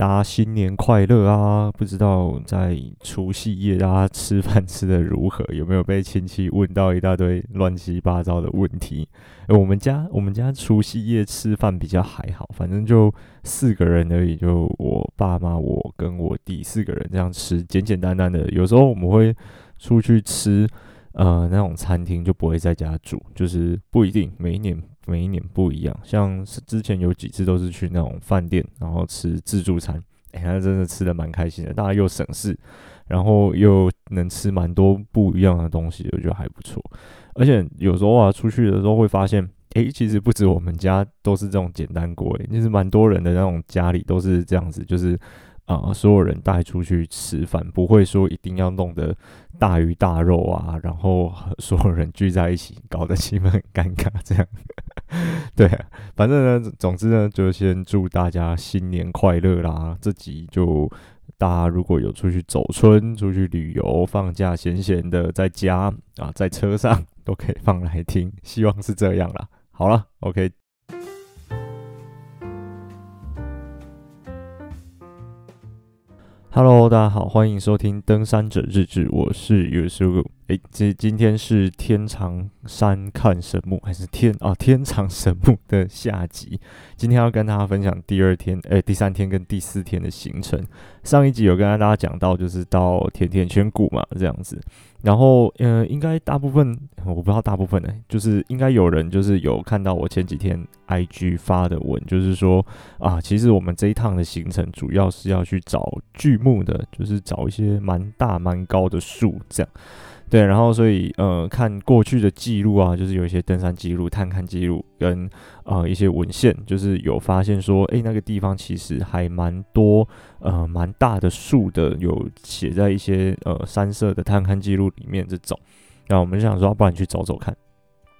大家新年快乐啊！不知道在除夕夜大家吃饭吃的如何？有没有被亲戚问到一大堆乱七八糟的问题？欸，我们家我们家除夕夜吃饭比较还好，反正就四个人而已，就我爸妈、我跟我弟四个人这样吃，简简单单的。有时候我们会出去吃，呃，那种餐厅就不会在家煮，就是不一定每一年。每一年不一样，像是之前有几次都是去那种饭店，然后吃自助餐，哎、欸，那真的吃得蛮开心的，大家又省事，然后又能吃蛮多不一样的东西，我觉得还不错。而且有时候啊，出去的时候会发现，哎、其实不止我们家都是这种简单锅，哎，就是蛮多人的那种家里都是这样子，就是。啊、所有人带出去吃饭，不会说一定要弄得大鱼大肉啊，然后所有人聚在一起，搞得气氛很尴尬这样。对、反正呢，总之呢，就先祝大家新年快乐啦！这集就大家如果有出去走春、出去旅游、放假闲闲的在家啊，在车上都可以放来听，希望是这样啦。好了，OK。Hello，大家好，欢迎收听《登山者日志》，我是 Yusuke。哎，这今天是天长山看神木，还是天啊天长神木的下集？今天要跟大家分享第二天，哎，第三天跟第四天的行程。上一集有跟大家讲到，就是到甜甜圈谷嘛，这样子。然后，嗯、应该大部分我不知道大部分呢，就是应该有人就是有看到我前几天 IG 发的文，就是说啊，其实我们这一趟的行程主要是要去找巨木的，就是找一些蛮大蛮高的树这样。对，然后所以呃，看过去的记录啊，就是有一些登山记录、探勘记录跟呃一些文献，就是有发现说，诶，那个地方其实还蛮多呃蛮大的树的，有写在一些呃山社的探勘记录里面这种。那我们就想说，不然去走走看。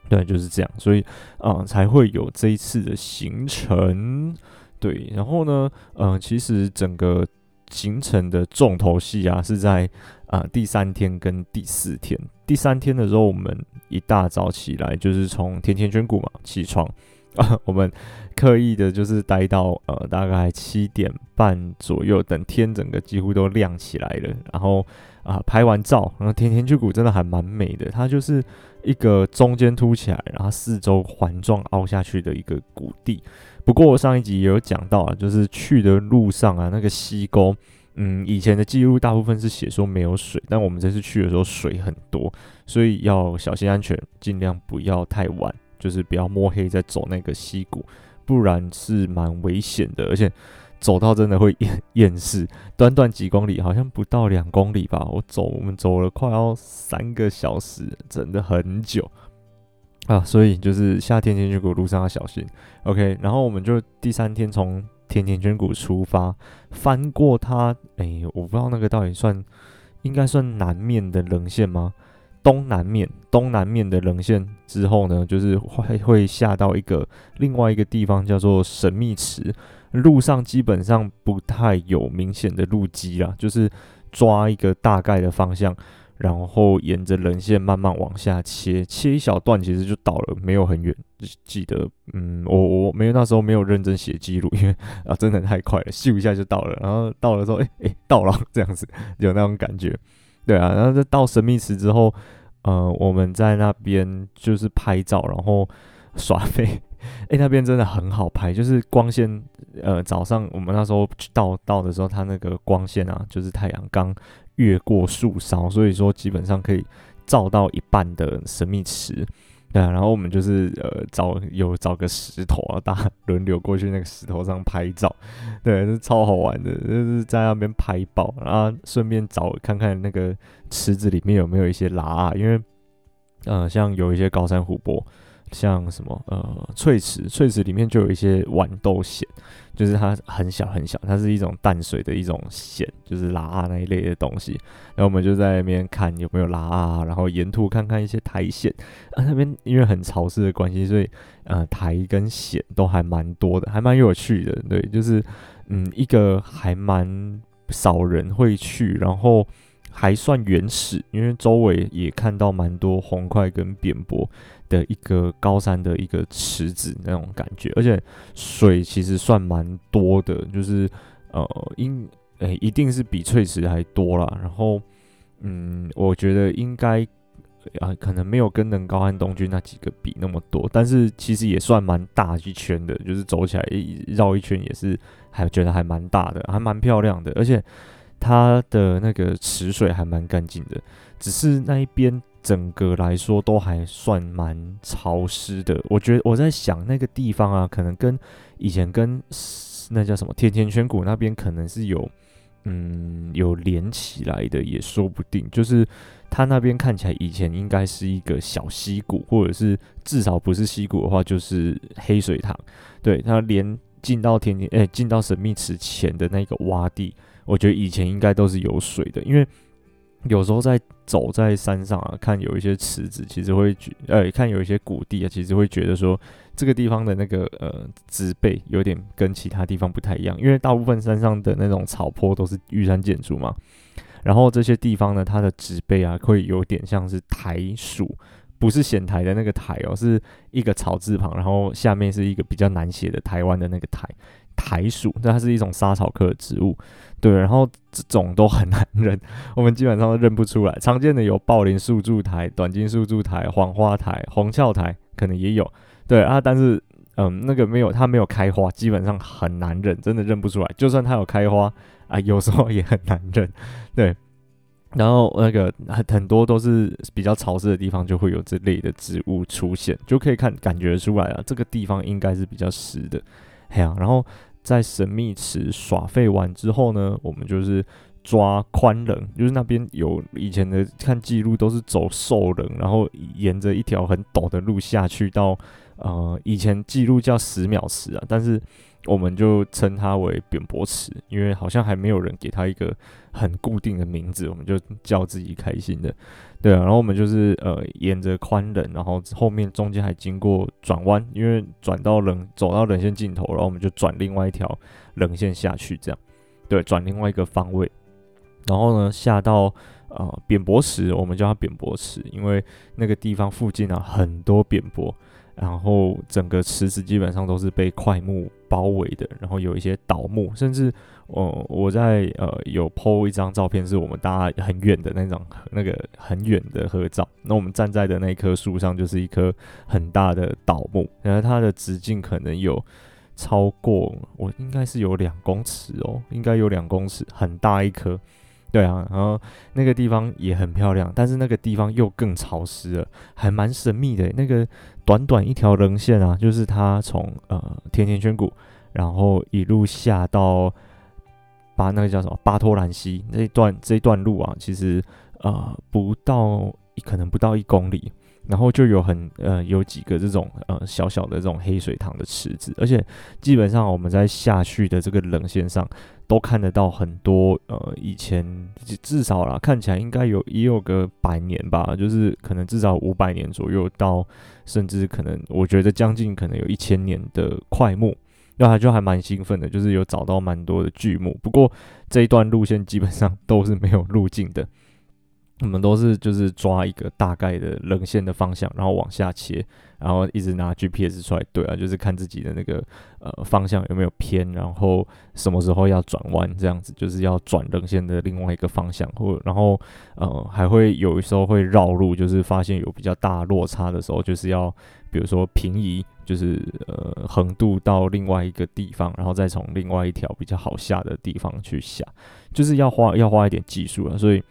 对，就是这样，所以啊、才会有这一次的行程。对，然后呢，呃，其实整个行程的重头戏啊，是在。啊，第三天跟第四天，第三天的时候，我们一大早起来，就是从甜甜圈谷嘛起床啊，我们刻意的就是待到呃大概七点半左右，等天整个几乎都亮起来了，然后啊拍完照，然后甜甜圈谷真的还蛮美的，它就是一个中间凸起来，然后四周环状凹下去的一个谷地。不过我上一集也有讲到啊，就是去的路上啊，那个溪沟。嗯，以前的记录大部分是写说没有水，但我们这次去的时候水很多，所以要小心安全，尽量不要太晚，就是不要摸黑再走那个溪谷，不然是蛮危险的，而且走到真的会厌 厌世。短短几公里，好像不到两公里吧，我走我们走了快要三个小时，真的很久啊，所以就是下甜甜圈谷路上要小心。OK，然后我们就第三天从。甜甜圈谷出发，翻过它，哎、我不知道那个到底算，应该算南面的棱线吗？东南面，东南面的棱线之后呢，就是会会下到一个另外一个地方，叫做神秘池。路上基本上不太有明显的路基啦，就是抓一个大概的方向。然后沿着人线慢慢往下切，切一小段其实就到了，没有很远。记得，嗯，我我没有那时候没有认真写记录，因为啊真的太快了，咻一下就到了。然后到了之后，哎哎到了这样子，有那种感觉。对啊，然后就到神秘池之后，呃，我们在那边就是拍照，然后耍飞。哎，那边真的很好拍，就是光线，呃，早上我们那时候到到的时候，它那个光线啊，就是太阳刚。越过树梢，所以说基本上可以照到一半的神秘池，对啊，然后我们就是呃找有找个石头啊，大家轮流过去那个石头上拍照，对，是超好玩的，就是在那边拍爆，然后顺便找看看那个池子里面有没有一些喇啊，因为呃像有一些高山湖泊。像什么呃翠池，翠池里面就有一些豌豆蚬，就是它很小很小，它是一种淡水的一种蚬，就是拉啊那一类的东西。然后我们就在那边看有没有拉啊，然后沿途看看一些苔藓啊，那边因为很潮湿的关系，所以呃苔跟藓都还蛮多的，还蛮有趣的。对，就是嗯一个还蛮少人会去，然后还算原始，因为周围也看到蛮多红块跟扁柏。的一个高山的一个池子那种感觉，而且水其实算蛮多的，就是呃，应诶、一定是比翠池还多啦。然后，嗯，我觉得应该啊，可能没有跟能高和东军那几个比那么多，但是其实也算蛮大一圈的，就是走起来绕一圈也是还觉得还蛮大的，还蛮漂亮的，而且它的那个池水还蛮干净的，只是那一边。整个来说都还算蛮潮湿的，我觉得我在想那个地方啊，可能跟以前跟那叫什么甜甜圈谷那边可能是有嗯有连起来的，也说不定。就是它那边看起来以前应该是一个小溪谷，或者是至少不是溪谷的话，就是黑水塘。对，它连进到甜甜诶进到神秘池前的那个洼地，我觉得以前应该都是有水的，因为。有时候在走在山上啊，看有一些池子，其实会觉，呃，看有一些谷地啊，其实会觉得说这个地方的那个呃植被有点跟其他地方不太一样，因为大部分山上的那种草坡都是玉山建筑嘛，然后这些地方呢，它的植被啊会有点像是苔树，不是筅台的那个台哦，是一个草字旁，然后下面是一个比较难写的台湾的那个台。台属，那它是一种莎草科的植物，对，然后这种都很难认，我们基本上都认不出来。常见的有暴林树柱台、短经树柱台、黄花台、红翘台，可能也有，对啊，但是嗯，那个没有，它没有开花，基本上很难认，真的认不出来。就算它有开花啊，有时候也很难认，对。然后那个很很多都是比较潮湿的地方，就会有这类的植物出现，就可以看感觉出来了，这个地方应该是比较湿的，嘿呀、然后。在神秘池耍废完之后呢，我们就是抓宽人，就是那边有以前的看记录都是走兽人，然后沿着一条很陡的路下去到呃以前记录叫十秒池啊，但是我们就称它为扁柏池，因为好像还没有人给它一个很固定的名字，我们就叫自己开心的。对啊，然后我们就是呃沿着宽冷，然后后面中间还经过转弯，因为转到冷走到冷线尽头，然后我们就转另外一条冷线下去，这样，对，转另外一个方位，然后呢下到呃扁柏池，我们叫它扁柏池，因为那个地方附近啊很多扁柏。然后整个池子基本上都是被块木包围的，然后有一些倒木，甚至我、呃、我在呃有 po 一张照片，是我们大家很远的那种那个很远的合照。那我们站在的那棵树上就是一棵很大的倒木，然后它的直径可能有超过我应该是有两公尺哦，应该有两公尺，很大一棵。对啊，然后那个地方也很漂亮，但是那个地方又更潮湿了，还蛮神秘的。那个短短一条棱线啊，就是它从呃甜甜圈谷，然后一路下到巴那个叫什么巴托兰西这一段这一段路啊，其实呃不到可能不到一公里。然后就有很呃有几个这种呃小小的这种黑水塘的池子，而且基本上我们在下去的这个冷线上都看得到很多呃以前至少啦看起来应该有也有个百年吧，就是可能至少五百年左右到甚至可能我觉得将近可能有一千年的快木，那他就还蛮兴奋的，就是有找到蛮多的巨木。不过这一段路线基本上都是没有路径的。我们都是就是抓一个大概的棱线的方向，然后往下切，然后一直拿 GPS 出来对啊，就是看自己的那个呃方向有没有偏，然后什么时候要转弯，这样子就是要转棱线的另外一个方向，或然后呃还会有时候会绕路，就是发现有比较大落差的时候，就是要比如说平移，就是呃横渡到另外一个地方，然后再从另外一条比较好下的地方去下，就是要花要花一点技术啊，所以。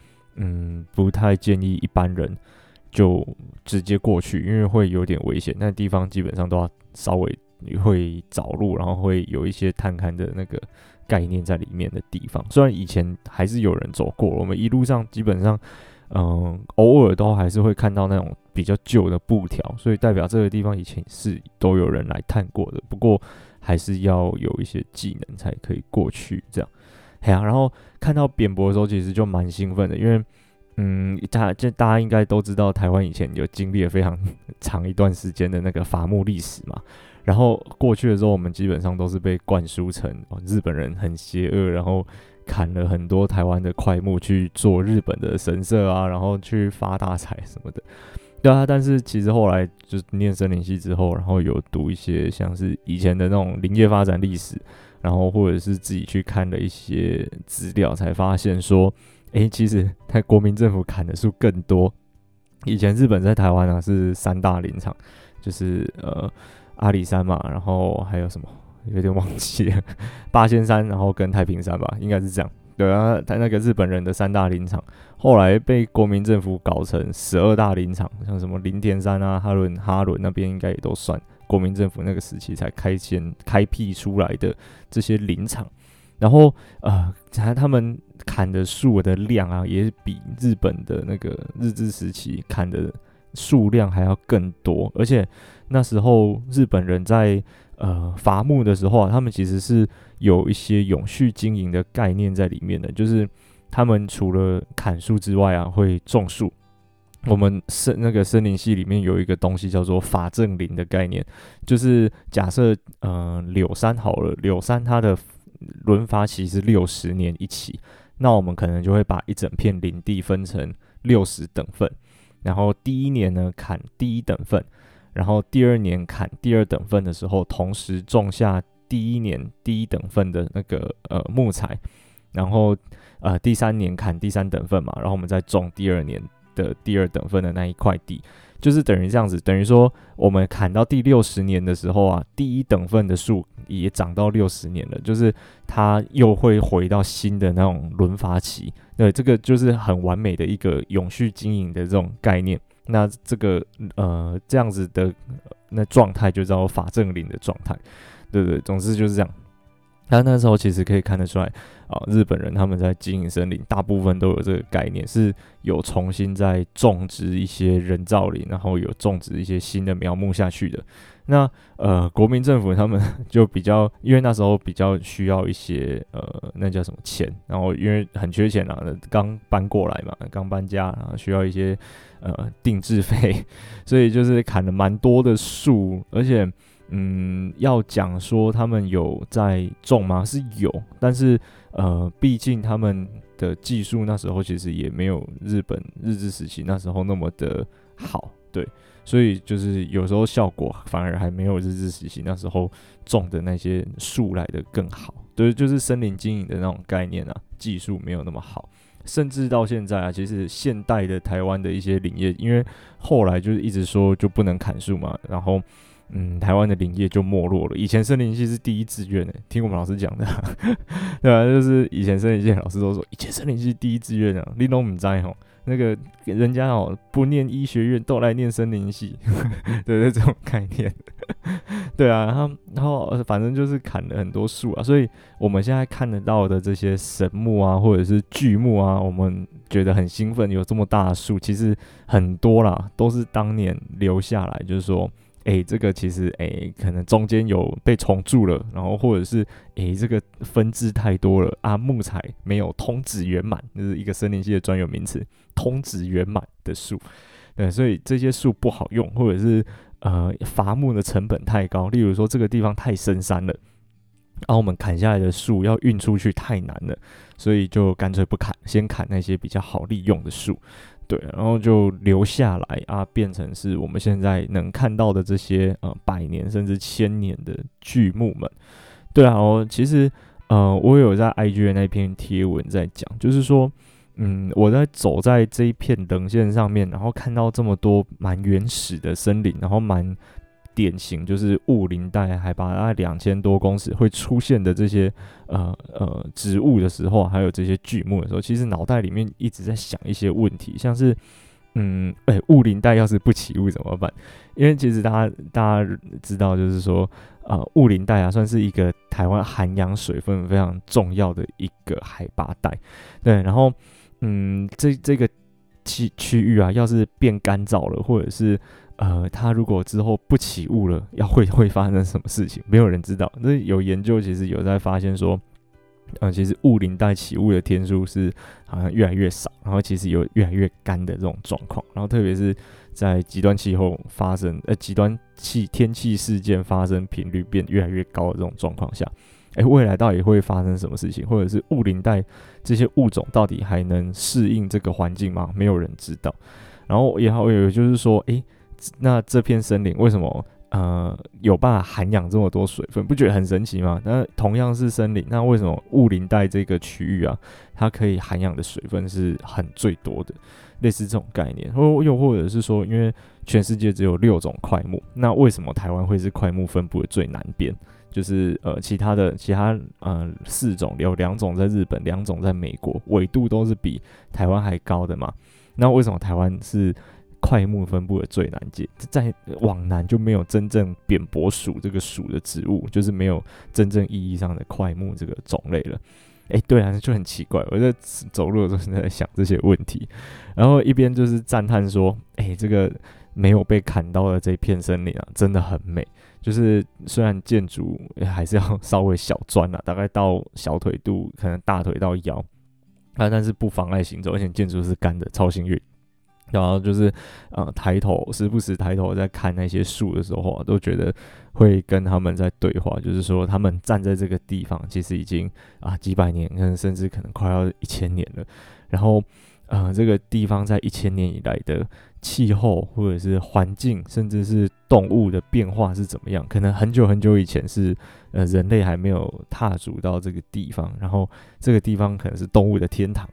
嗯，不太建议一般人就直接过去，因为会有点危险。那地方基本上都要稍微会找路，然后会有一些探勘的那个概念在里面的地方。虽然以前还是有人走过，我们一路上基本上，嗯，偶尔都还是会看到那种比较旧的布条，所以代表这个地方以前是都有人来探过的。不过还是要有一些技能才可以过去，这样。嘿啊，然后看到扁柏的时候，其实就蛮兴奋的，因为，嗯，大家就大家应该都知道，台湾以前有经历了非常 长一段时间的那个伐木历史嘛。然后过去的时候，我们基本上都是被灌输成日本人很邪恶，然后砍了很多台湾的块木去做日本的神社啊，然后去发大财什么的。对啊，但是其实后来就念森林系之后，然后有读一些像是以前的那种林业发展历史。然后或者是自己去看了一些资料，才发现说，诶，其实他国民政府砍的树更多。以前日本在台湾啊是三大林场，就是呃阿里山嘛，然后还有什么有点忘记了，八仙山，然后跟太平山吧，应该是这样。对啊，他那个日本人的三大林场，后来被国民政府搞成十二大林场，像什么林田山啊、哈伦哈伦那边应该也都算国民政府那个时期才开建开辟出来的这些林场。然后呃，才他们砍的树的量啊，也比日本的那个日治时期砍的数量还要更多。而且那时候日本人在呃伐木的时候啊，他们其实是有一些永续经营的概念在里面的，就是他们除了砍树之外啊，会种树。我们森那个森林系里面有一个东西叫做法正林的概念，就是假设呃柳杉好了，柳杉它的轮伐期是六十年一期，那我们可能就会把一整片林地分成六十等份，然后第一年呢砍第一等份，然后第二年砍第二等份的时候，同时种下第一年第一等份的那个呃木材，然后呃第三年砍第三等份嘛，然后我们再种第二年的第二等份的那一块地。就是等于这样子，等于说我们砍到第六十年的时候啊，第一等份的树也长到六十年了，就是它又会回到新的那种轮伐期。对，这个就是很完美的一个永续经营的这种概念。那这个呃这样子的那状态就叫法正林的状态。对对，总之就是这样。他那时候其实可以看得出来啊，日本人他们在经营森林，大部分都有这个概念，是有重新在种植一些人造林，然后有种植一些新的苗木下去的。那呃，国民政府他们就比较，因为那时候比较需要一些呃，那叫什么钱，然后因为很缺钱啊，刚搬过来嘛，刚搬家，然后需要一些呃定制费，所以就是砍了蛮多的树，而且。嗯，要讲说他们有在种吗？是有，但是呃，毕竟他们的技术那时候其实也没有日本日治时期那时候那么的好，对，所以就是有时候效果反而还没有日治时期那时候种的那些树来的更好，对，就是森林经营的那种概念啊，技术没有那么好，甚至到现在啊，其实现代的台湾的一些林业，因为后来就是一直说就不能砍树嘛，然后。嗯，台湾的林业就没落了。以前森林系是第一志愿诶，听我们老师讲的，对吧？就是以前森林系老师都说，以前森林系第一志愿啊，你都不知道吼，那个人家哦不念医学院都来念森林系，对 对，这种概念，对啊，然后然后反正就是砍了很多树啊，所以我们现在看得到的这些神木啊，或者是巨木啊，我们觉得很兴奋，有这么大的树，其实很多啦，都是当年留下来，就是说。诶、这个其实诶、可能中间有被虫蛀了，然后或者是诶、这个分支太多了啊，木材没有通子圆满，这、就是一个森林系的专有名词，通子圆满的树，对，所以这些树不好用，或者是呃伐木的成本太高，例如说这个地方太深山了，然后我们砍下来的树要运出去太难了，所以就干脆不砍，先砍那些比较好利用的树。对，然后就留下来啊，变成是我们现在能看到的这些呃百年甚至千年的巨木们。对啊，我其实呃我有在 IG 的那篇贴文在讲，就是说，嗯，我在走在这一片棱线上面，然后看到这么多蛮原始的森林，然后蛮。典型就是雾林带海拔大概两千多公尺会出现的这些呃呃植物的时候，还有这些巨木的时候，其实脑袋里面一直在想一些问题，像是嗯，哎、雾林带要是不起雾怎么办？因为其实大家大家知道，就是说呃，雾林带啊，算是一个台湾涵养水分非常重要的一个海拔带，对，然后嗯，这这个区区域啊，要是变干燥了，或者是呃，它如果之后不起雾了，要会会发生什么事情？没有人知道。那有研究其实有在发现说，呃，其实雾林带起雾的天数是好像越来越少，然后其实有越来越干的这种状况。然后特别是在极端气候发生，呃，极端气天气事件发生频率变越来越高的这种状况下，诶，未来到底会发生什么事情？或者是雾林带这些物种到底还能适应这个环境吗？没有人知道。然后也好，有就是说，诶。那这片森林为什么呃有办法涵养这么多水分，不觉得很神奇吗？那同样是森林，那为什么雾林带这个区域啊，它可以涵养的水分是很最多的？类似这种概念，或又或者是说，因为全世界只有六种块木，那为什么台湾会是块木分布的最南边？就是呃，其他的其他呃四种有两种在日本，两种在美国，纬度都是比台湾还高的嘛。那为什么台湾是块木分布的最南界？在往南就没有真正扁柏属这个属的植物，就是没有真正意义上的块木这个种类了。哎、对啊，就很奇怪。我在走路的时候在想这些问题，然后一边就是赞叹说：“哎、这个没有被砍到的这片森林啊，真的很美。”就是虽然建筑还是要 稍微小砖啊，大概到小腿肚，可能大腿到腰啊，但是不妨碍行走，而且建筑是干的，超幸运。然后就是呃抬头，时不时抬头在看那些树的时候啊，都觉得会跟他们在对话，就是说他们站在这个地方，其实已经啊几百年，可能甚至可能快要一千年了。然后呃这个地方在一千年以来的。气候或者是环境，甚至是动物的变化是怎么样？可能很久很久以前是呃人类还没有踏足到这个地方，然后这个地方可能是动物的天堂。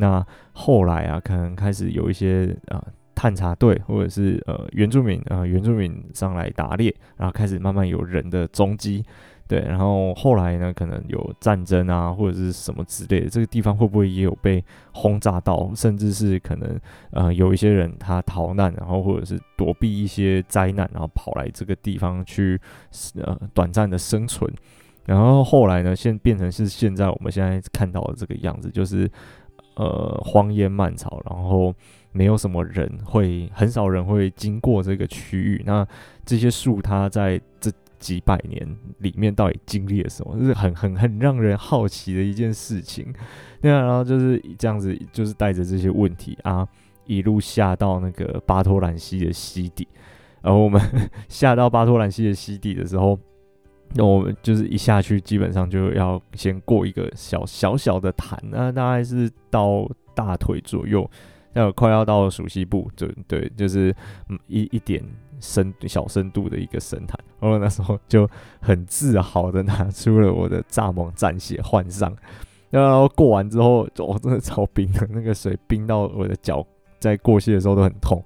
那后来啊，可能开始有一些啊、呃、探查队或者是呃原住民啊、呃、原住民上来打猎，然后开始慢慢有人的踪迹。对，然后后来呢，可能有战争啊，或者是什么之类的，这个地方会不会也有被轰炸到？甚至是可能呃，有一些人他逃难，然后或者是躲避一些灾难，然后跑来这个地方去呃短暂的生存。然后后来呢，现变成是现在我们现在看到的这个样子，就是呃荒烟蔓草，然后没有什么人会，很少人会经过这个区域。那这些树它在这。几百年里面到底经历了什么？就是很很很让人好奇的一件事情。对啊，然后就是这样子，就是带着这些问题啊，一路下到那个巴托兰溪的溪底。然后我们 下到巴托兰溪的溪底的时候，那我们就是一下去，基本上就要先过一个小小小的潭，那大概是到大腿左右，要快要到鼠蹊部，就对，就是一一点。深小深度的一个深潭，然后那时候就很自豪的拿出了我的蚱蜢战鞋换上，然后过完之后，我、真的超冰的，那个水冰到我的脚，在过溪的时候都很痛，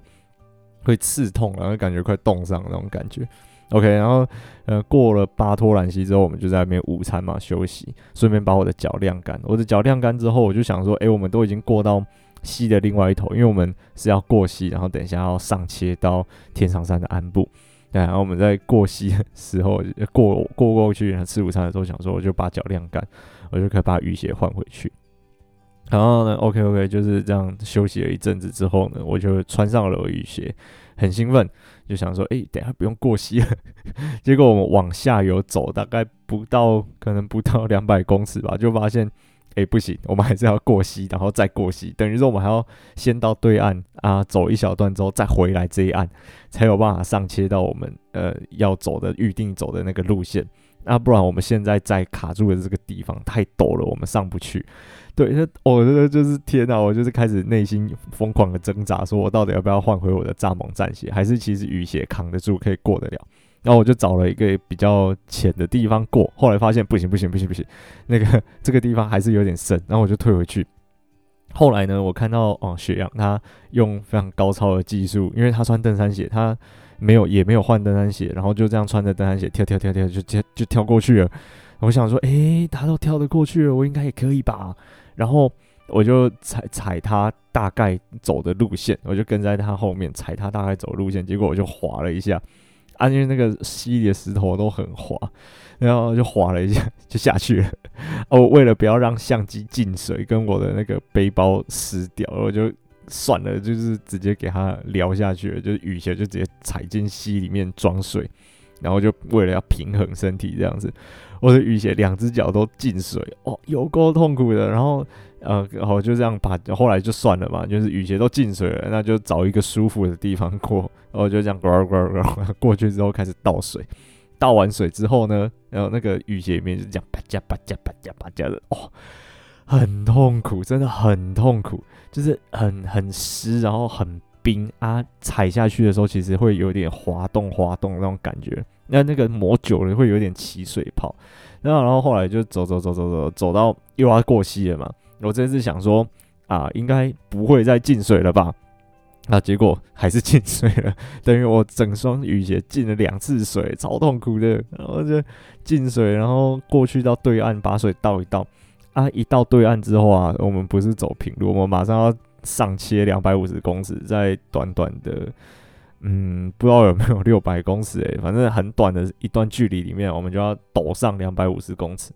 会刺痛，然后感觉快冻上那种感觉。OK，然后呃过了巴托兰溪之后，我们就在那边午餐嘛休息，顺便把我的脚晾干。我的脚晾干之后，我就想说，哎，我们都已经过到。溪的另外一头，因为我们是要过溪，然后等一下要上切到天长山的鞍部。对，然后我们在过溪的时候过过过去，然后吃午餐的时候想说，我就把脚晾干，我就可以把雨鞋换回去。然后呢，OK OK，就是这样休息了一阵子之后呢，我就穿上了雨鞋，很兴奋，就想说，哎、等下不用过溪了。结果我们往下游走，大概不到可能不到两百公尺吧，就发现。哎、不行，我们还是要过溪，然后再过溪，等于说我们还要先到对岸啊，走一小段之后再回来这一岸，才有办法上切到我们呃要走的预定走的那个路线。那、不然我们现在在卡住的这个地方太陡了，我们上不去。对，那我这个就是天哪，我就是开始内心疯狂的挣扎，说我到底要不要换回我的蚱蜢战鞋，还是其实雨鞋扛得住，可以过得了。然后我就找了一个比较浅的地方过，后来发现不行不行不行不行，那个 这个地方还是有点深，然后我就退回去。后来呢，我看到哦雪阳他用非常高超的技术，因为他穿登山鞋，他没有也没有换登山鞋，然后就这样穿着登山鞋跳跳跳跳就跳就跳过去了。我想说，诶，他都跳得过去了，我应该也可以吧？然后我就踩踩他大概走的路线，我就跟在他后面踩他大概走路线，结果我就滑了一下。啊，因为那个溪里的石头都很滑，然后就滑了一下就下去了。哦，为了不要让相机进水，跟我的那个背包湿掉，我就算了，就是直接给他撩下去了，就是雨鞋就直接踩进溪里面装水，然后就为了要平衡身体这样子，我的雨鞋两只脚都进水，哦，有够痛苦的。然后。呃，然后就这样把，后来就算了嘛，就是雨鞋都进水了，那就找一个舒服的地方过，然后就这样呱呱呱过去之后开始倒水，倒完水之后呢，然后那个雨鞋里面就这样吧嗒吧嗒吧嗒吧嗒的，哦，很痛苦，真的很痛苦，就是很很湿，然后很冰啊，踩下去的时候其实会有点滑动滑动那种感觉。那那个磨久了会有点起水泡。然后然后后来就走走走走走走到又要过溪了嘛。我这次想说啊，应该不会再进水了吧？那，结果还是进水了，等于我整双雨鞋进了两次水，超痛苦的。然后就进水，然后过去到对岸把水倒一倒。啊，一到对岸之后啊，我们不是走平路，我们马上要上切两百五十公尺，在短短的，嗯，不知道有没有六百公尺诶，反正很短的一段距离里面，我们就要陡上两百五十公尺，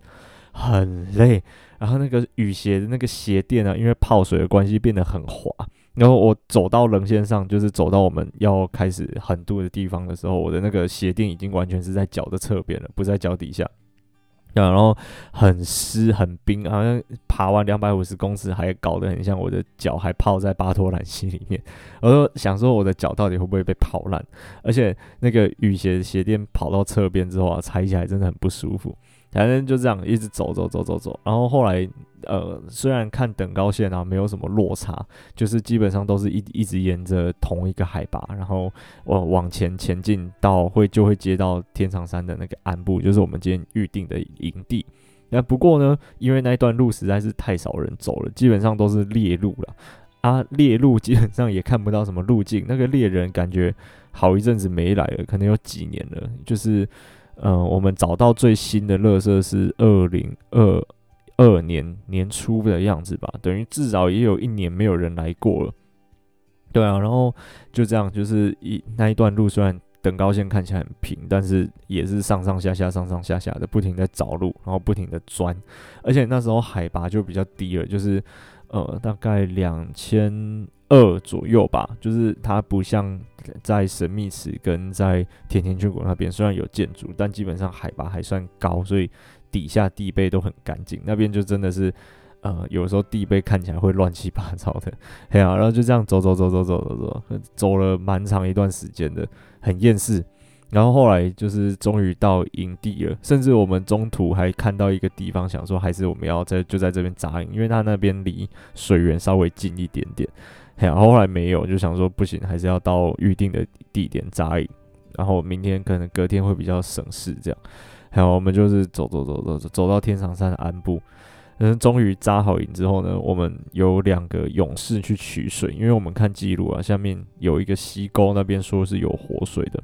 很累。然后那个雨鞋的那个鞋垫啊，因为泡水的关系变得很滑。然后我走到棱线上，就是走到我们要开始横渡的地方的时候，我的那个鞋垫已经完全是在脚的侧边了，不在脚底下。然后很湿很冰，好像爬完两百五十公尺还搞得很像我的脚还泡在巴托兰溪里面。我就想说我的脚到底会不会被泡烂？而且那个雨鞋鞋垫跑到侧边之后啊，踩起来真的很不舒服。反正就这样一直走走走走走，然后后来呃，虽然看等高线啊没有什么落差，就是基本上都是一一直沿着同一个海拔，然后往往前前进到会就会接到天长山的那个鞍部，就是我们今天预定的营地。那不过呢，因为那一段路实在是太少人走了，基本上都是猎路了啊，猎路基本上也看不到什么路径，那个猎人感觉好一阵子没来了，可能有几年了，就是。嗯、我们找到最新的乐色是二零二二年年初的样子吧，等于至少也有一年没有人来过了。对啊，然后就这样，就是一那一段路虽然等高线看起来很平，但是也是上上下下、上上下下的，不停在找路，然后不停的钻，而且那时候海拔就比较低了，就是呃大概两千。二左右吧，就是它不像在神秘池跟在甜甜圈谷那边，虽然有建筑，但基本上海拔还算高，所以底下地背都很干净。那边就真的是，呃，有时候地背看起来会乱七八糟的，嘿啊，然后就这样走走走走走走走，走了蛮长一段时间的，很厌世。然后后来就是终于到营地了，甚至我们中途还看到一个地方，想说还是我们要在就在这边扎营，因为它那边离水源稍微近一点点。然后后来没有，就想说不行，还是要到预定的地点扎营。然后明天可能隔天会比较省事，这样。然后我们就是走走走走走，走到天长山的鞍部。嗯，终于扎好营之后呢，我们有两个勇士去取水，因为我们看记录啊，下面有一个溪沟，那边说是有活水的。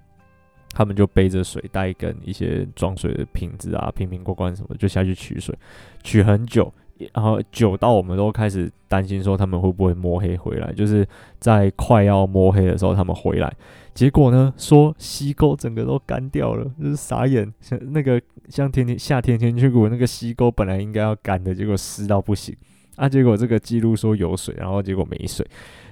他们就背着水袋跟一些装水的瓶子啊、瓶瓶罐罐什么，就下去取水，取很久。然后久到我们都开始担心说他们会不会摸黑回来，就是在快要摸黑的时候他们回来，结果呢说溪沟整个都干掉了，就是傻眼，像那个像天天夏天天去过那个溪沟本来应该要干的，结果湿到不行啊，结果这个记录说有水，然后结果没水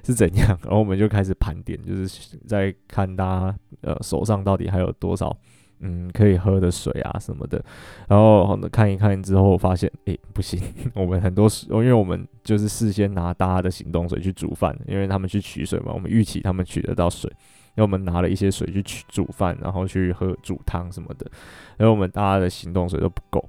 是怎样？然 后我们就开始盘点，就是在看大家呃手上到底还有多少。嗯，可以喝的水啊什么的，然后看一看之后发现，诶，不行，我们很多水，因为我们就是事先拿大家的行动水去煮饭，因为他们去取水嘛，我们预期他们取得到水，然后我们拿了一些水去取煮饭，然后去喝煮汤什么的，然后我们大家的行动水都不够，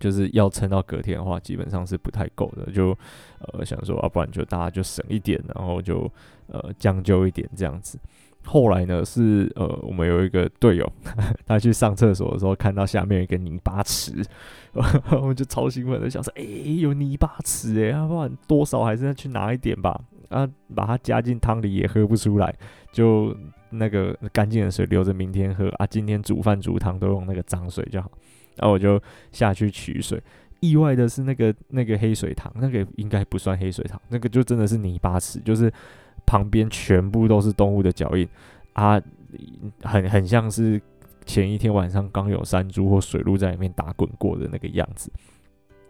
就是要撑到隔天的话，基本上是不太够的，就呃想说，要、啊、不然就大家就省一点，然后就呃将就一点这样子。后来呢，是呃，我们有一个队友，他去上厕所的时候，看到下面有一个泥巴池，我们就超兴奋的想说，哎、有泥巴池哎，要不然多少还是要去拿一点吧，啊，把它加进汤里也喝不出来，就那个干净的水留着明天喝啊，今天煮饭煮汤都用那个脏水就好，然后我就下去取水，意外的是那个那个黑水塘，那个应该不算黑水塘，那个就真的是泥巴池，就是。旁边全部都是动物的脚印啊，很很像是前一天晚上刚有山猪或水鹿在里面打滚过的那个样子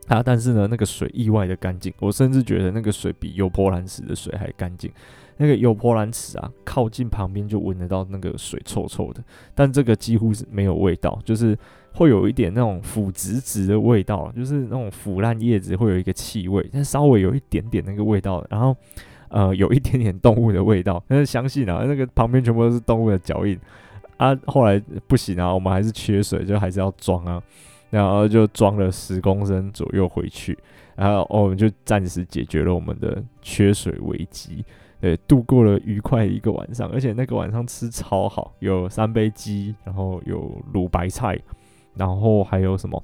啊。但是呢，那个水意外的干净，我甚至觉得那个水比油泼兰池的水还干净。那个油泼兰池啊，靠近旁边就闻得到那个水臭臭的，但这个几乎是没有味道，就是会有一点那种腐殖质的味道，就是那种腐烂叶子会有一个气味，但稍微有一点点那个味道，然后。呃，有一点点动物的味道，但是相信啊，那个旁边全部都是动物的脚印啊。后来不行啊，我们还是缺水，就还是要装啊，然后就装了十公升左右回去，然后我们就暂时解决了我们的缺水危机。对，度过了愉快的一个晚上，而且那个晚上吃超好，有三杯鸡，然后有卤白菜，然后还有什么？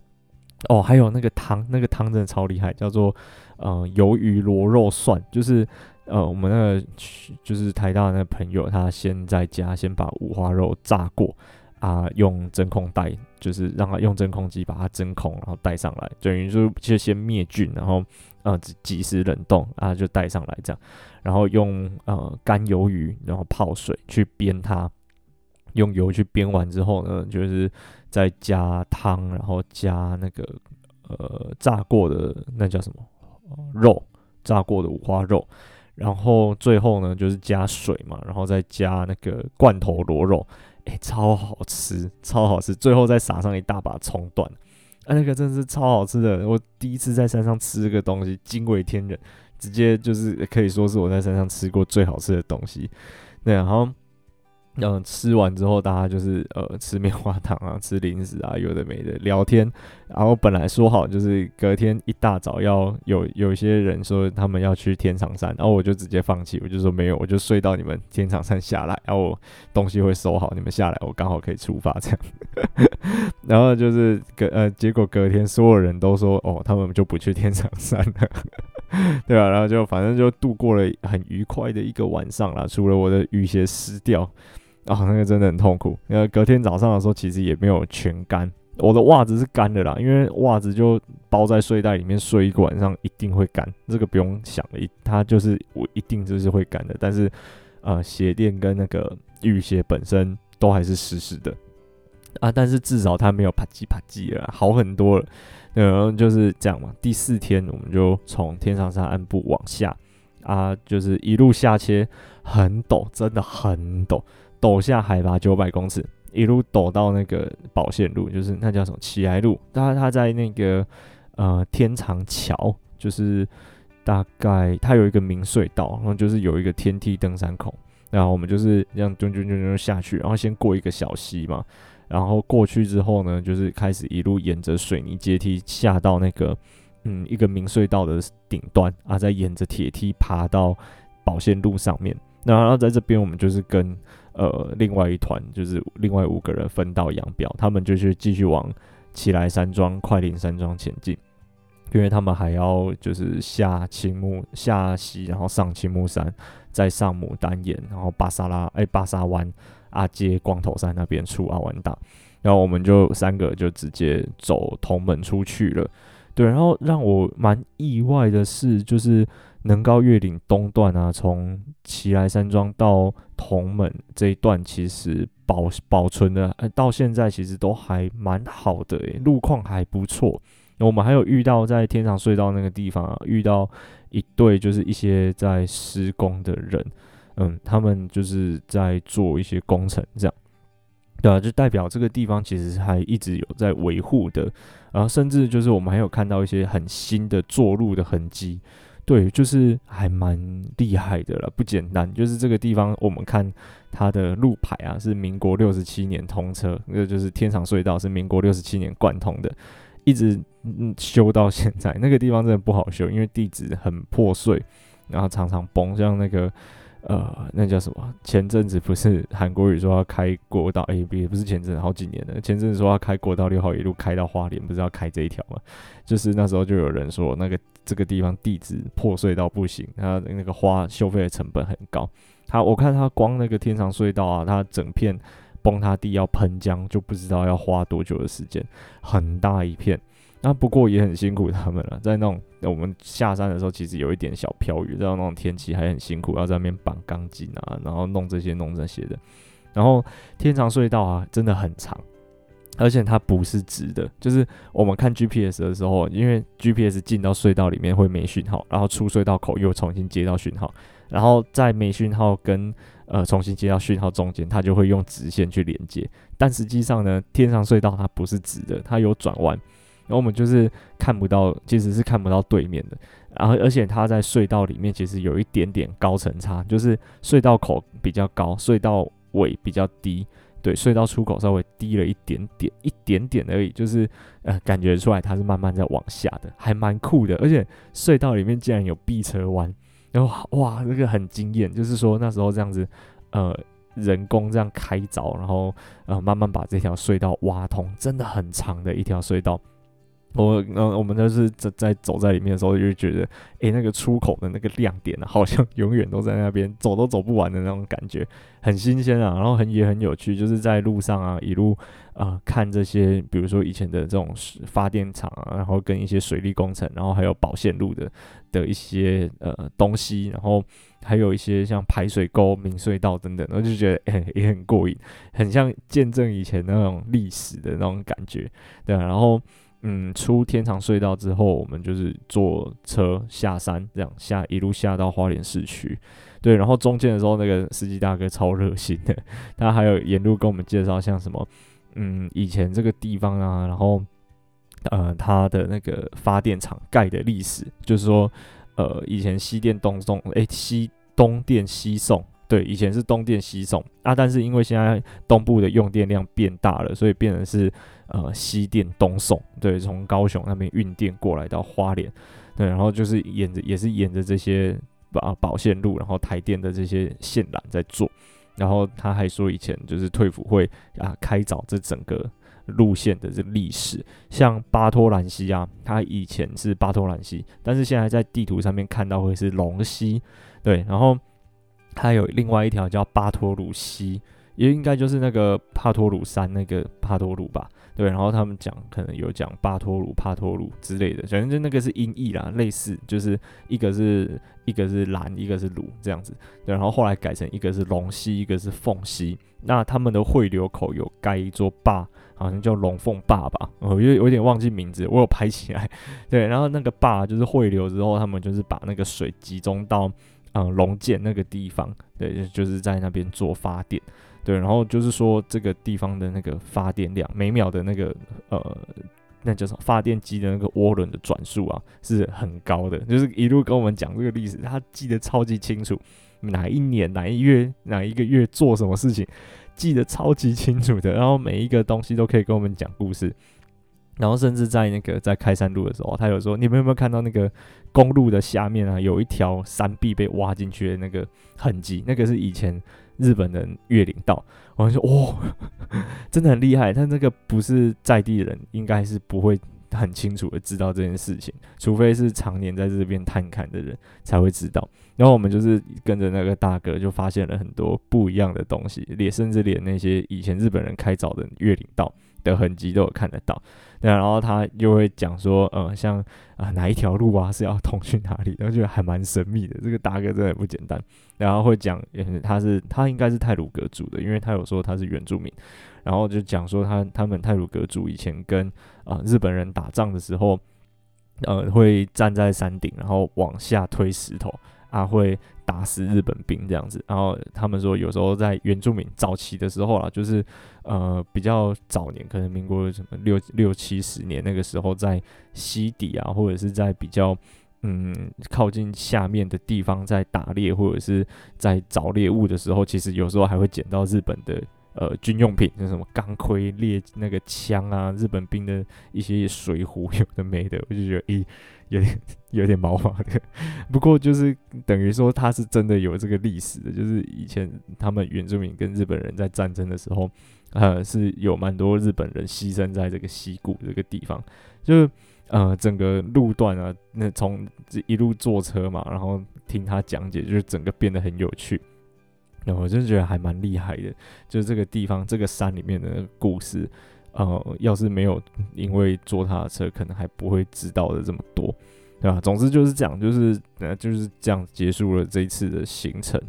哦，还有那个汤，那个汤真的超厉害，叫做呃鱿鱼螺肉蒜，就是呃我们那个就是台大那个朋友，他先在家先把五花肉炸过啊，用真空袋，就是让他用真空机把它真空，然后带上来，等于就就先灭菌，然后呃及时冷冻啊就带上来这样，然后用呃干鱿鱼，然后泡水去煸它，用油去煸完之后呢，就是。再加汤，然后加那个呃炸过的那叫什么肉，炸过的五花肉，然后最后呢就是加水嘛，然后再加那个罐头螺肉，哎、超好吃，超好吃，最后再撒上一大把葱段，啊，那个真是超好吃的，我第一次在山上吃这个东西，惊为天人，直接就是可以说是我在山上吃过最好吃的东西，对，然后。嗯，吃完之后，大家就是呃吃棉花糖啊，吃零食啊，有的没的聊天。然后本来说好就是隔天一大早要有有一些人说他们要去天长山，然后我就直接放弃，我就说没有，我就睡到你们天长山下来，然后我东西会收好，你们下来我刚好可以出发这样。然后就是隔呃结果隔天所有人都说哦，他们就不去天长山了，对吧？然后就反正就度过了很愉快的一个晚上啦，除了我的雨鞋湿掉。啊、那个真的很痛苦。因为隔天早上的时候，其实也没有全干。我的袜子是干的啦，因为袜子就包在睡袋里面睡一晚上，一定会干。这个不用想了，它就是我一定就是会干的。但是，呃，鞋垫跟那个浴鞋本身都还是湿湿的啊。但是至少它没有啪叽啪叽了，好很多了。然后就是这样嘛。第四天，我们就从天长山鞍部往下啊，就是一路下切，很陡，真的很陡。陡下海拔九百公尺，一路陡到那个宝线路，就是那叫什么奇莱路。它它在那个呃天长桥，就是大概它有一个明隧道，然后就是有一个天梯登山口。然后我们就是这样蹲蹲蹲蹲下去，然后先过一个小溪嘛，然后过去之后呢，就是开始一路沿着水泥阶梯下到那个嗯一个明隧道的顶端啊，再沿着铁梯爬到宝线路上面。然后在这边我们就是跟呃，另外一团就是另外五个人分道扬镳，他们就去继续往奇莱山庄、快林山庄前进，因为他们还要就是下青木下溪，然后上青木山，再上牡丹岩，然后巴沙拉哎巴沙湾阿街光头山那边出阿完达，然后我们就三个就直接走同门出去了。对，然后让我蛮意外的是，就是。能高越岭东段啊，从奇莱山庄到同门这一段，其实保保存的，到现在其实都还蛮好的，诶，路况还不错。我们还有遇到在天长隧道那个地方啊，遇到一对就是一些在施工的人，嗯，他们就是在做一些工程，这样，对啊，就代表这个地方其实还一直有在维护的，然后甚至就是我们还有看到一些很新的做路的痕迹。对，就是还蛮厉害的了，不简单。就是这个地方，我们看它的路牌啊，是民国六十七年通车，那个就是天长隧道是民国六十七年贯通的，一直修到现在。那个地方真的不好修，因为地质很破碎，然后常常崩，像那个。呃，那叫什么？前阵子不是韩国语说要开国道 A B，不是前阵子好几年了。前阵子说要开国道六号，一路开到花莲，不是要开这一条吗？就是那时候就有人说，那个这个地方地质破碎到不行，它那个花修费的成本很高。他我看他光那个天长隧道啊，它整片崩塌地要喷浆，就不知道要花多久的时间，很大一片。那不过也很辛苦他们了，在那种那我们下山的时候，其实有一点小飘雨，在那种天气还很辛苦，要在那边绑钢筋啊，然后弄这些弄这些的。然后天长隧道啊，真的很长，而且它不是直的，就是我们看 GPS 的时候，因为 GPS 进到隧道里面会没讯号，然后出隧道口又重新接到讯号，然后在没讯号跟呃重新接到讯号中间，它就会用直线去连接。但实际上呢，天长隧道它不是直的，它有转弯。然后我们就是看不到，其实是看不到对面的。然后，而且它在隧道里面其实有一点点高层差，就是隧道口比较高，隧道尾比较低。对，隧道出口稍微低了一点点，一点点而已。就是呃，感觉出来它是慢慢在往下的，还蛮酷的。而且隧道里面竟然有避车弯，然后哇，那个很惊艳，就是说那时候这样子，呃，人工这样开凿，然后呃慢慢把这条隧道挖通，真的很长的一条隧道。我呃，我们就是在在走在里面的时候，就觉得，诶、那个出口的那个亮点啊，好像永远都在那边，走都走不完的那种感觉，很新鲜啊，然后很也很有趣，就是在路上啊，一路呃看这些，比如说以前的这种发电厂啊，然后跟一些水利工程，然后还有保线路的的一些呃东西，然后还有一些像排水沟、明隧道等等，我就觉得、也很过瘾，很像见证以前那种历史的那种感觉，对啊，然后。嗯，出天长隧道之后，我们就是坐车下山，这样下一路下到花莲市区。对，然后中间的时候，那个司机大哥超热心的，他还有沿路跟我们介绍像什么，嗯，以前这个地方啊，然后呃，他的那个发电厂盖的历史，就是说，呃，以前西电东送，诶，西东电西送。对，以前是东电西送啊，但是因为现在东部的用电量变大了，所以变成是呃西电东送。对，从高雄那边运电过来到花莲，对，然后就是沿着也是沿着这些保保线路，然后台电的这些线缆在做。然后他还说，以前就是退辅会啊开凿这整个路线的这历史，像巴托兰溪啊，它以前是巴托兰溪，但是现在在地图上面看到会是龙溪，对，然后。它有另外一条叫巴托鲁溪，也应该就是那个帕托鲁山那个帕托鲁吧？对，然后他们讲可能有讲巴托鲁、帕托鲁之类的，反正就那个是音译啦，类似就是一个是一个是蓝，一个是鲁这样子。对，然后后来改成一个是龙溪，一个是凤溪。那他们的汇流口有盖一座坝，好像叫龙凤坝吧？我有有点忘记名字，我有拍起来。对，然后那个坝就是汇流之后，他们就是把那个水集中到。嗯，龙剑那个地方，对，就是在那边做发电，对，然后就是说这个地方的那个发电量，每秒的那个呃，那叫什么发电机的那个涡轮的转速啊，是很高的，就是一路跟我们讲这个历史，他记得超级清楚，哪一年哪一月哪一个月做什么事情，记得超级清楚的，然后每一个东西都可以跟我们讲故事。然后甚至在那个在开山路的时候，他有说，你们有没有看到那个公路的下面啊，有一条山壁被挖进去的那个痕迹？那个是以前日本人越岭道。我就说，哦，真的很厉害。但那个不是在地人，应该是不会很清楚的知道这件事情，除非是常年在这边探勘的人才会知道。然后我们就是跟着那个大哥，就发现了很多不一样的东西，连甚至连那些以前日本人开凿的越岭道的痕迹都有看得到。对，然后他又会讲说，呃，像啊、呃、哪一条路啊是要通去哪里，然后就还蛮神秘的。这个大哥真的不简单。然后会讲，他是他应该是泰鲁阁族的，因为他有说他是原住民。然后就讲说他他们泰鲁阁族以前跟啊、日本人打仗的时候，呃会站在山顶，然后往下推石头。啊，会打死日本兵这样子，然后他们说有时候在原住民早期的时候啊，就是呃比较早年，可能民国什么六六七十年那个时候，在溪底啊，或者是在比较嗯靠近下面的地方在打猎，或者是在找猎物的时候，其实有时候还会捡到日本的呃军用品，像什么钢盔、猎那个枪啊，日本兵的一些水壶，有的没的，我就觉得咦。有点 有点毛毛的，不过就是等于说他是真的有这个历史的，就是以前他们原住民跟日本人在战争的时候，呃，是有蛮多日本人牺牲在这个溪谷这个地方，就是呃整个路段啊，那从这一路坐车嘛，然后听他讲解，就是整个变得很有趣，然后我就觉得还蛮厉害的，就是这个地方这个山里面的故事。呃，要是没有因为坐他的车，可能还不会知道的这么多，对吧？总之就是这样，就是呃就是这样结束了这一次的行程。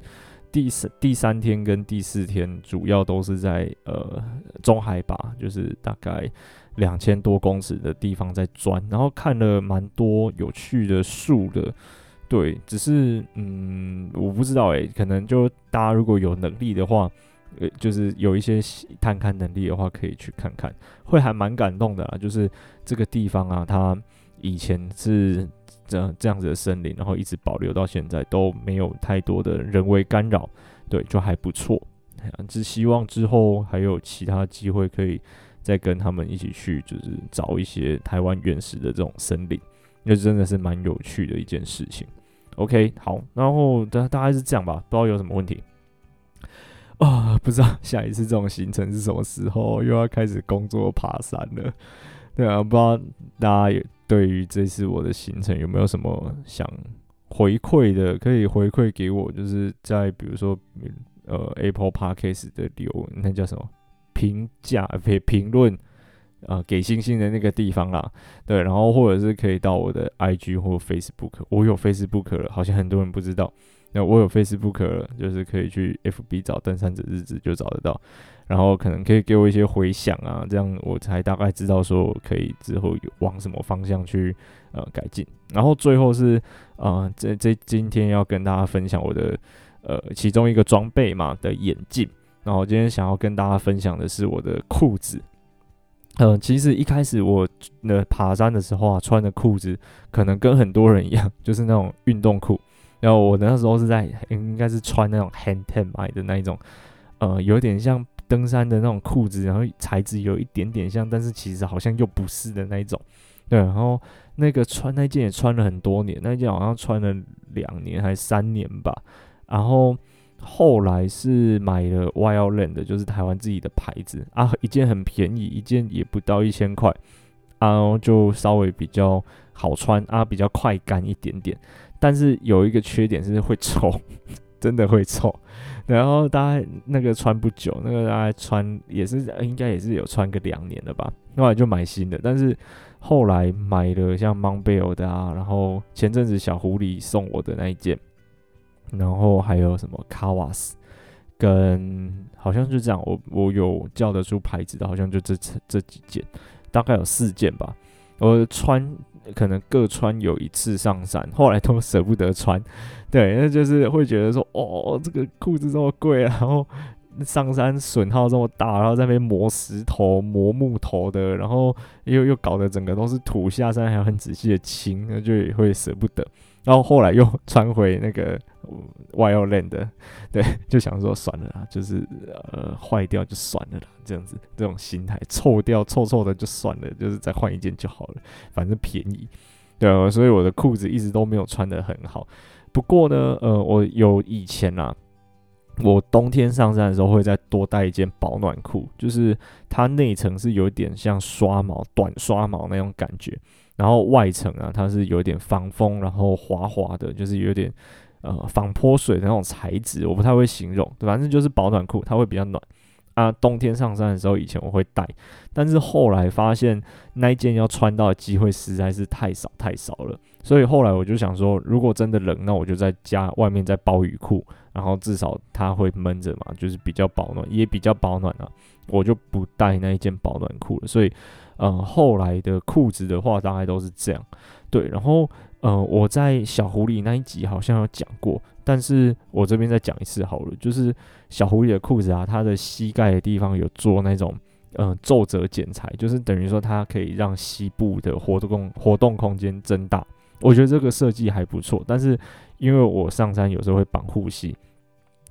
第三第三天跟第四天主要都是在呃中海拔，就是大概两千多公尺的地方在钻，然后看了蛮多有趣的树的。对，只是嗯，我不知道诶，可能就大家如果有能力的话。呃，就是有一些探勘能力的话，可以去看看，会还蛮感动的啊。就是这个地方啊，它以前是这这样子的森林，然后一直保留到现在都没有太多的人为干扰，对，就还不错。只希望之后还有其他机会，可以再跟他们一起去，就是找一些台湾原始的这种森林，那真的是蛮有趣的一件事情。OK，好，然后大大概是这样吧，不知道有什么问题啊？不知道下一次这种行程是什么时候，又要开始工作爬山了。对啊，不知道大家有对于这次我的行程有没有什么想回馈的，可以回馈给我，就是在比如说呃 Apple Podcast 的留那叫什么评价评评论。呃，给星星的那个地方啦，对，然后或者是可以到我的 IG 或 Facebook，我有 Facebook 了，好像很多人不知道，那我有 Facebook，就是可以去 FB 找登山者日志就找得到，然后可能可以给我一些回响啊，这样我才大概知道说我可以之后往什么方向去呃改进，然后最后是呃这这今天要跟大家分享我的呃其中一个装备嘛的眼镜，然后今天想要跟大家分享的是我的裤子。嗯、其实一开始我那爬山的时候啊，穿的裤子可能跟很多人一样，就是那种运动裤。然后我那时候是在应该是穿那种 Hang Ten 买的那一种，呃，有点像登山的那种裤子，然后材质有一点点像，但是其实好像又不是的那一种。对，然后那个穿那件也穿了很多年，那件好像穿了两年还是三年吧，然后。后来是买了 Wildland 就是台湾自己的牌子啊，一件很便宜，一件也不到一千块，啊，就稍微比较好穿啊，比较快干一点点。但是有一个缺点是会臭，真的会臭。然后大概那个穿不久，那个大概穿也是应该也是有穿个两年了吧。后来就买新的，但是后来买了像 Montbell 的啊，然后前阵子小狐狸送我的那一件。然后还有什么卡瓦斯，跟好像就这样，我我有叫得出牌子的，好像就这这几件，大概有四件吧。我穿可能各穿有一次上山，后来都舍不得穿。对，那就是会觉得说，哦，这个裤子这么贵，然后上山损耗这么大，然后在那边磨石头、磨木头的，然后又又搞得整个都是土，下山还要很仔细的清，那就也会舍不得。然后后来又穿回那个 Wildland 的，对，就想说算了啦，就是呃坏掉就算了啦，这样子这种心态，臭掉臭臭的就算了，就是再换一件就好了，反正便宜，对啊，所以我的裤子一直都没有穿得很好。不过呢，呃，我有以前啊，我冬天上山的时候会再多带一件保暖裤，就是它内层是有点像刷毛、短刷毛那种感觉。然后外层啊，它是有点防风，然后滑滑的，就是有点呃防泼水的那种材质，我不太会形容，反正就是保暖裤，它会比较暖。啊。冬天上山的时候，以前我会带，但是后来发现那一件要穿到的机会实在是太少太少了，所以后来我就想说，如果真的冷，那我就在家外面再包雨裤，然后至少它会闷着嘛，就是比较保暖，也比较保暖啊，我就不带那一件保暖裤了，所以。嗯，后来的裤子的话，大概都是这样。对，然后，呃，我在小狐狸那一集好像有讲过，但是我这边再讲一次好了。就是小狐狸的裤子啊，它的膝盖的地方有做那种，嗯、皱褶剪裁，就是等于说它可以让膝部的活动活动空间增大。我觉得这个设计还不错，但是因为我上山有时候会绑护膝，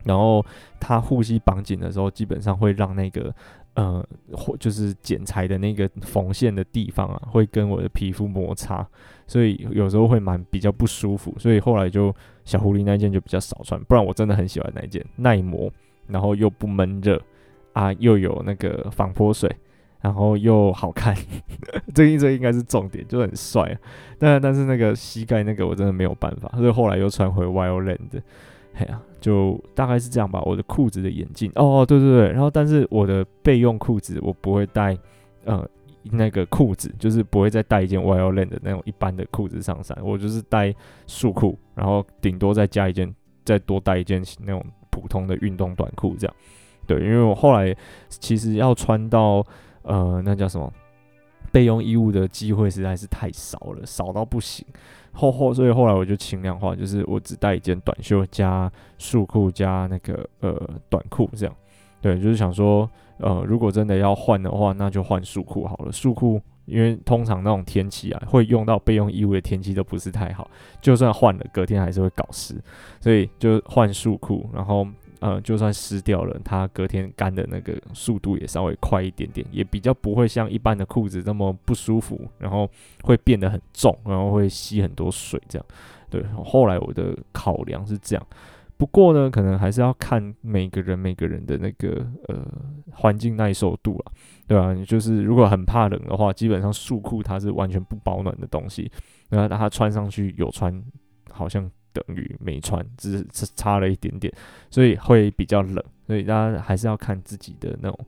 然后它护膝绑紧的时候，基本上会让那个。呃，或就是剪裁的那个缝线的地方啊，会跟我的皮肤摩擦，所以有时候会蛮比较不舒服。所以后来就小狐狸那件就比较少穿，不然我真的很喜欢那件，耐磨，然后又不闷热啊，又有那个防泼水，然后又好看。这一这应该是重点，就很帅啊。但但是那个膝盖那个我真的没有办法，所以后来又穿回 Wildland。哎呀，就大概是这样吧。我的裤子的眼镜，哦，对对对，然后但是我的备用裤子我不会带，呃，那个裤子就是不会再带一件 YOLN 的那种一般的裤子上山，我就是带束裤，然后顶多再加一件，再多带一件那种普通的运动短裤这样。对，因为我后来其实要穿到呃，那叫什么备用衣物的机会实在是太少了，少到不行。后后，所以后来我就轻量化，就是我只带一件短袖加束裤加那个呃短裤这样。对，就是想说，呃，如果真的要换的话，那就换束裤好了。束裤因为通常那种天气啊，会用到备用衣物的天气都不是太好，就算换了，隔天还是会搞湿，所以就换束裤，然后。呃，就算湿掉了，它隔天干的那个速度也稍微快一点点，也比较不会像一般的裤子那么不舒服，然后会变得很重，然后会吸很多水这样。对，后来我的考量是这样。不过呢，可能还是要看每个人每个人的那个呃环境耐受度啊，对吧？你就是如果很怕冷的话，基本上束裤它是完全不保暖的东西，那它穿上去有穿好像等于没穿，只是差了一点点，所以会比较冷。所以大家还是要看自己的那种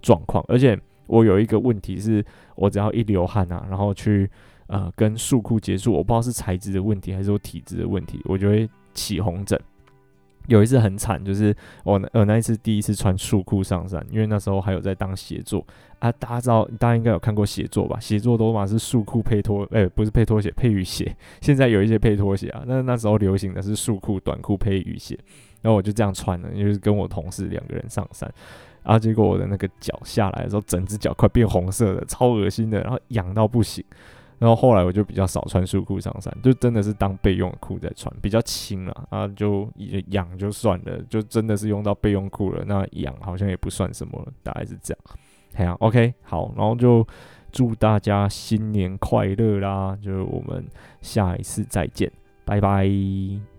状况。而且我有一个问题是，我只要一流汗啊，然后去呃跟束裤接触，我不知道是材质的问题还是我体质的问题，我就会起红疹。有一次很惨，就是我呃那一次第一次穿束裤上山，因为那时候还有在当协作啊。大家知道，大家应该有看过协作吧？协作都嘛是束裤配拖，哎、不是配拖鞋，配雨鞋。现在有一些配拖鞋啊，那那时候流行的是束裤短裤配雨鞋，然后我就这样穿了，就是跟我同事两个人上山，然后结果我的那个脚下来的时候，整只脚快变红色的，超恶心的，然后痒到不行。然后后来我就比较少穿束裤上山，就真的是当备用裤在穿，比较轻了啊，就痒就算了，就真的是用到备用裤了，那痒好像也不算什么，大概是这样。哎呀，OK，好，然后就祝大家新年快乐啦，就我们下一次再见，拜拜。